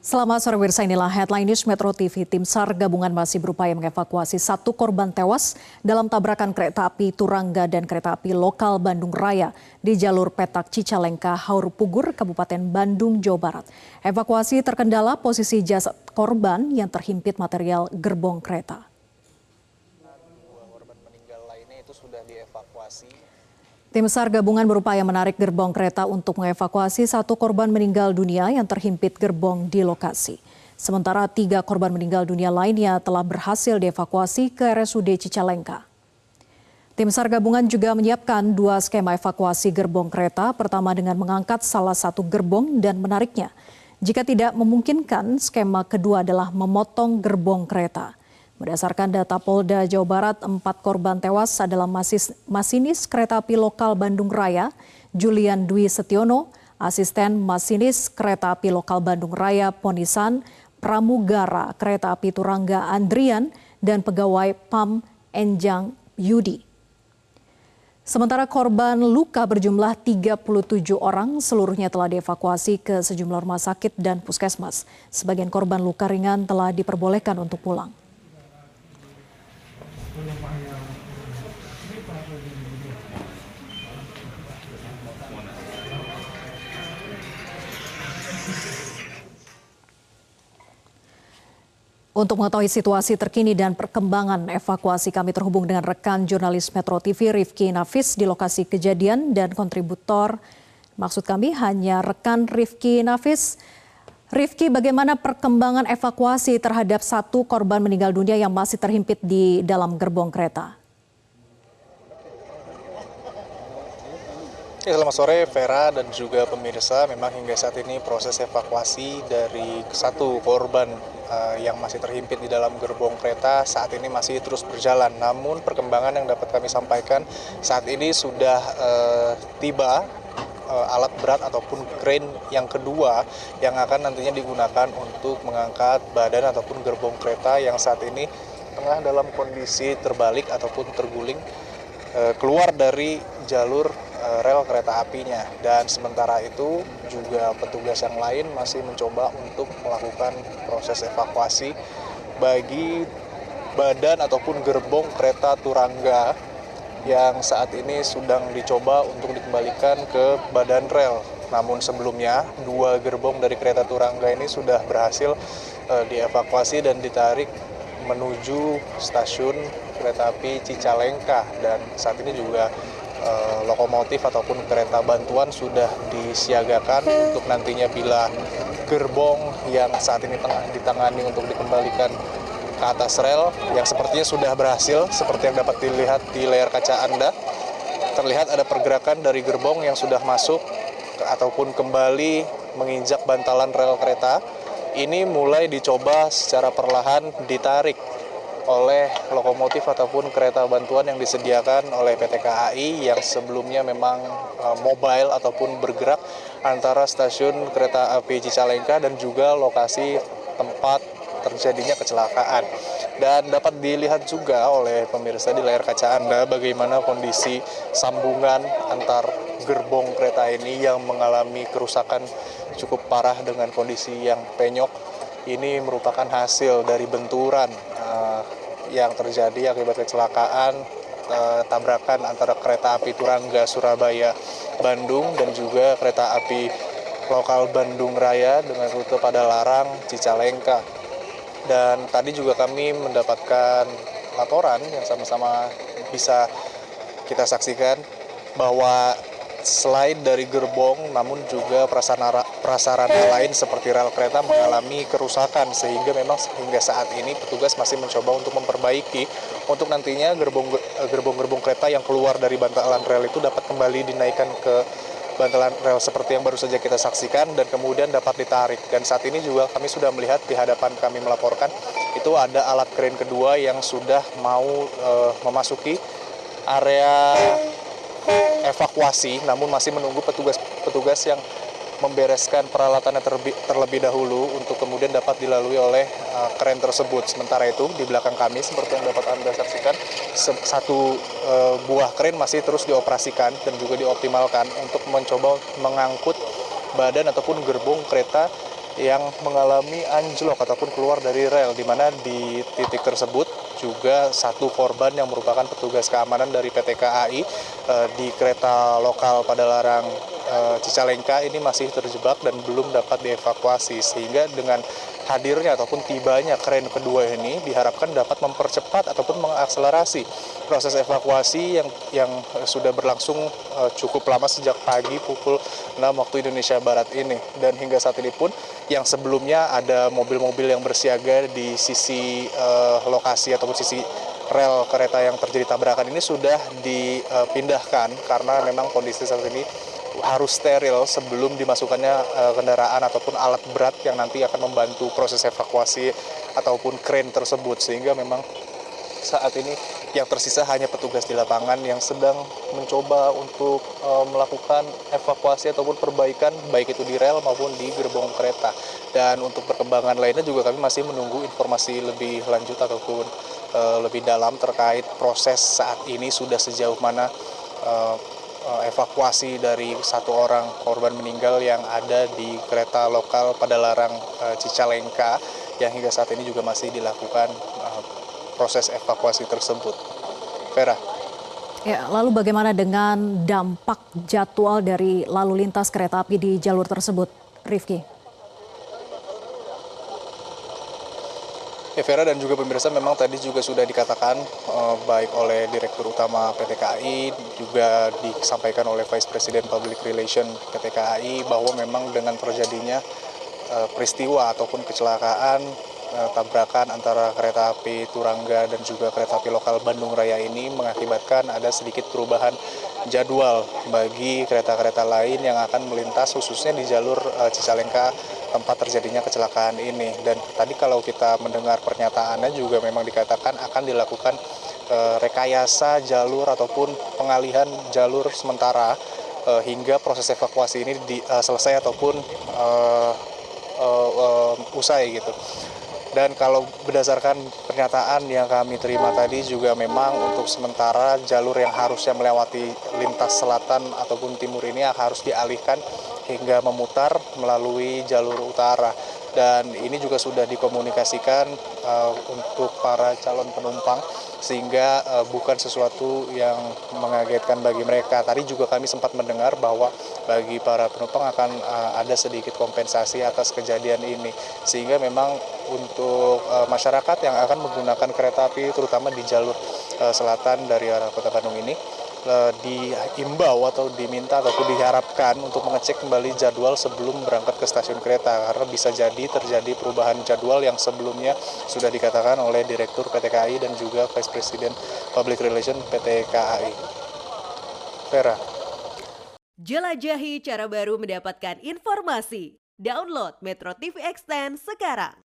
Selamat sore Wirsa, inilah headline news Metro TV. Tim SAR gabungan masih berupaya mengevakuasi satu korban tewas dalam tabrakan kereta api Turangga dan kereta api lokal Bandung Raya di jalur petak Cicalengka, Haur Pugur, Kabupaten Bandung, Jawa Barat. Evakuasi terkendala posisi jasad korban yang terhimpit material gerbong kereta. Tim SAR gabungan berupaya menarik gerbong kereta untuk mengevakuasi satu korban meninggal dunia yang terhimpit gerbong di lokasi. Sementara tiga korban meninggal dunia lainnya telah berhasil dievakuasi ke RSUD Cicalengka. Tim SAR gabungan juga menyiapkan dua skema evakuasi gerbong kereta, pertama dengan mengangkat salah satu gerbong dan menariknya. Jika tidak memungkinkan, skema kedua adalah memotong gerbong kereta. Berdasarkan data Polda Jawa Barat, empat korban tewas adalah masis, masinis kereta api lokal Bandung Raya, Julian Dwi Setiono, asisten masinis kereta api lokal Bandung Raya, Ponisan, pramugara kereta api Turangga Andrian, dan pegawai PAM Enjang Yudi. Sementara korban luka berjumlah 37 orang, seluruhnya telah dievakuasi ke sejumlah rumah sakit dan puskesmas. Sebagian korban luka ringan telah diperbolehkan untuk pulang. Untuk mengetahui situasi terkini dan perkembangan evakuasi kami terhubung dengan rekan jurnalis Metro TV Rifki Nafis di lokasi kejadian dan kontributor maksud kami hanya rekan Rifki Nafis. Rifki, bagaimana perkembangan evakuasi terhadap satu korban meninggal dunia yang masih terhimpit di dalam gerbong kereta? Ya, selamat sore Vera dan juga pemirsa. Memang hingga saat ini proses evakuasi dari satu korban uh, yang masih terhimpit di dalam gerbong kereta saat ini masih terus berjalan. Namun perkembangan yang dapat kami sampaikan saat ini sudah uh, tiba uh, alat berat ataupun crane yang kedua yang akan nantinya digunakan untuk mengangkat badan ataupun gerbong kereta yang saat ini tengah dalam kondisi terbalik ataupun terguling keluar dari jalur Eh, rel kereta apinya. Dan sementara itu juga petugas yang lain masih mencoba untuk melakukan proses evakuasi bagi badan ataupun gerbong kereta Turangga yang saat ini sedang dicoba untuk dikembalikan ke badan rel. Namun sebelumnya dua gerbong dari kereta Turangga ini sudah berhasil uh, dievakuasi dan ditarik menuju stasiun kereta api Cicalengka dan saat ini juga Eh, lokomotif ataupun kereta bantuan sudah disiagakan untuk nantinya bila gerbong yang saat ini tengah ditangani untuk dikembalikan ke atas rel yang sepertinya sudah berhasil seperti yang dapat dilihat di layar kaca Anda. Terlihat ada pergerakan dari gerbong yang sudah masuk ataupun kembali menginjak bantalan rel kereta. Ini mulai dicoba secara perlahan ditarik oleh lokomotif ataupun kereta bantuan yang disediakan oleh PT KAI yang sebelumnya memang uh, mobile ataupun bergerak antara stasiun kereta api Cicalengka dan juga lokasi tempat terjadinya kecelakaan. Dan dapat dilihat juga oleh pemirsa di layar kaca Anda bagaimana kondisi sambungan antar gerbong kereta ini yang mengalami kerusakan cukup parah dengan kondisi yang penyok. Ini merupakan hasil dari benturan uh, yang terjadi akibat kecelakaan eh, tabrakan antara kereta api Turangga Surabaya Bandung dan juga kereta api lokal Bandung Raya dengan rute pada Larang Cicalengka. Dan tadi juga kami mendapatkan laporan yang sama-sama bisa kita saksikan bahwa selain dari gerbong namun juga prasarana, prasarana lain seperti rel kereta mengalami kerusakan. Sehingga memang hingga saat ini petugas masih mencoba untuk memperbaiki untuk nantinya gerbong gerbong-gerbong kereta yang keluar dari bantalan rel itu dapat kembali dinaikkan ke bantalan rel seperti yang baru saja kita saksikan dan kemudian dapat ditarik. Dan saat ini juga kami sudah melihat di hadapan kami melaporkan itu ada alat keren kedua yang sudah mau uh, memasuki area evakuasi, namun masih menunggu petugas-petugas yang membereskan peralatannya terlebih, terlebih dahulu untuk kemudian dapat dilalui oleh uh, kren tersebut. Sementara itu di belakang kami seperti yang dapat Anda saksikan satu uh, buah kren masih terus dioperasikan dan juga dioptimalkan untuk mencoba mengangkut badan ataupun gerbong kereta yang mengalami anjlok ataupun keluar dari rel di mana di titik tersebut juga satu korban yang merupakan petugas keamanan dari PT KAI eh, di kereta lokal pada larang Cicalengka ini masih terjebak dan belum dapat dievakuasi. Sehingga dengan hadirnya ataupun tibanya kren kedua ini diharapkan dapat mempercepat ataupun mengakselerasi proses evakuasi yang yang sudah berlangsung uh, cukup lama sejak pagi pukul 6 waktu Indonesia Barat ini. Dan hingga saat ini pun yang sebelumnya ada mobil-mobil yang bersiaga di sisi uh, lokasi ataupun sisi rel kereta yang terjadi tabrakan ini sudah dipindahkan karena memang kondisi saat ini harus steril sebelum dimasukkannya uh, kendaraan ataupun alat berat yang nanti akan membantu proses evakuasi ataupun kren tersebut. Sehingga memang saat ini yang tersisa hanya petugas di lapangan yang sedang mencoba untuk uh, melakukan evakuasi ataupun perbaikan baik itu di rel maupun di gerbong kereta. Dan untuk perkembangan lainnya juga kami masih menunggu informasi lebih lanjut ataupun uh, lebih dalam terkait proses saat ini sudah sejauh mana evakuasi dari satu orang korban meninggal yang ada di kereta lokal pada larang Cicalengka yang hingga saat ini juga masih dilakukan proses evakuasi tersebut. Vera. Ya, lalu bagaimana dengan dampak jadwal dari lalu lintas kereta api di jalur tersebut, Rifki? Ya Vera dan juga pemirsa memang tadi juga sudah dikatakan eh, baik oleh Direktur Utama PT KAI juga disampaikan oleh Vice President Public Relation PT KAI bahwa memang dengan terjadinya eh, peristiwa ataupun kecelakaan eh, tabrakan antara kereta api Turangga dan juga kereta api lokal Bandung Raya ini mengakibatkan ada sedikit perubahan jadwal bagi kereta-kereta lain yang akan melintas khususnya di jalur eh, Cicalengka tempat terjadinya kecelakaan ini. Dan tadi kalau kita mendengar pernyataannya juga memang dikatakan akan dilakukan eh, rekayasa jalur ataupun pengalihan jalur sementara eh, hingga proses evakuasi ini di, eh, selesai ataupun eh, eh, eh, usai gitu. Dan kalau berdasarkan pernyataan yang kami terima tadi juga memang untuk sementara jalur yang harusnya melewati lintas selatan ataupun timur ini harus dialihkan hingga memutar melalui jalur utara. Dan ini juga sudah dikomunikasikan uh, untuk para calon penumpang sehingga uh, bukan sesuatu yang mengagetkan bagi mereka. Tadi juga kami sempat mendengar bahwa bagi para penumpang akan uh, ada sedikit kompensasi atas kejadian ini. Sehingga memang untuk uh, masyarakat yang akan menggunakan kereta api terutama di jalur uh, selatan dari arah Kota Bandung ini uh, diimbau atau diminta ataupun diharapkan untuk mengecek kembali jadwal sebelum berangkat ke stasiun kereta karena bisa jadi terjadi perubahan jadwal yang sebelumnya sudah dikatakan oleh Direktur PT KAI dan juga Vice President Public Relation PT KAI. Vera. Jelajahi cara baru mendapatkan informasi. Download Metro TV Extend sekarang.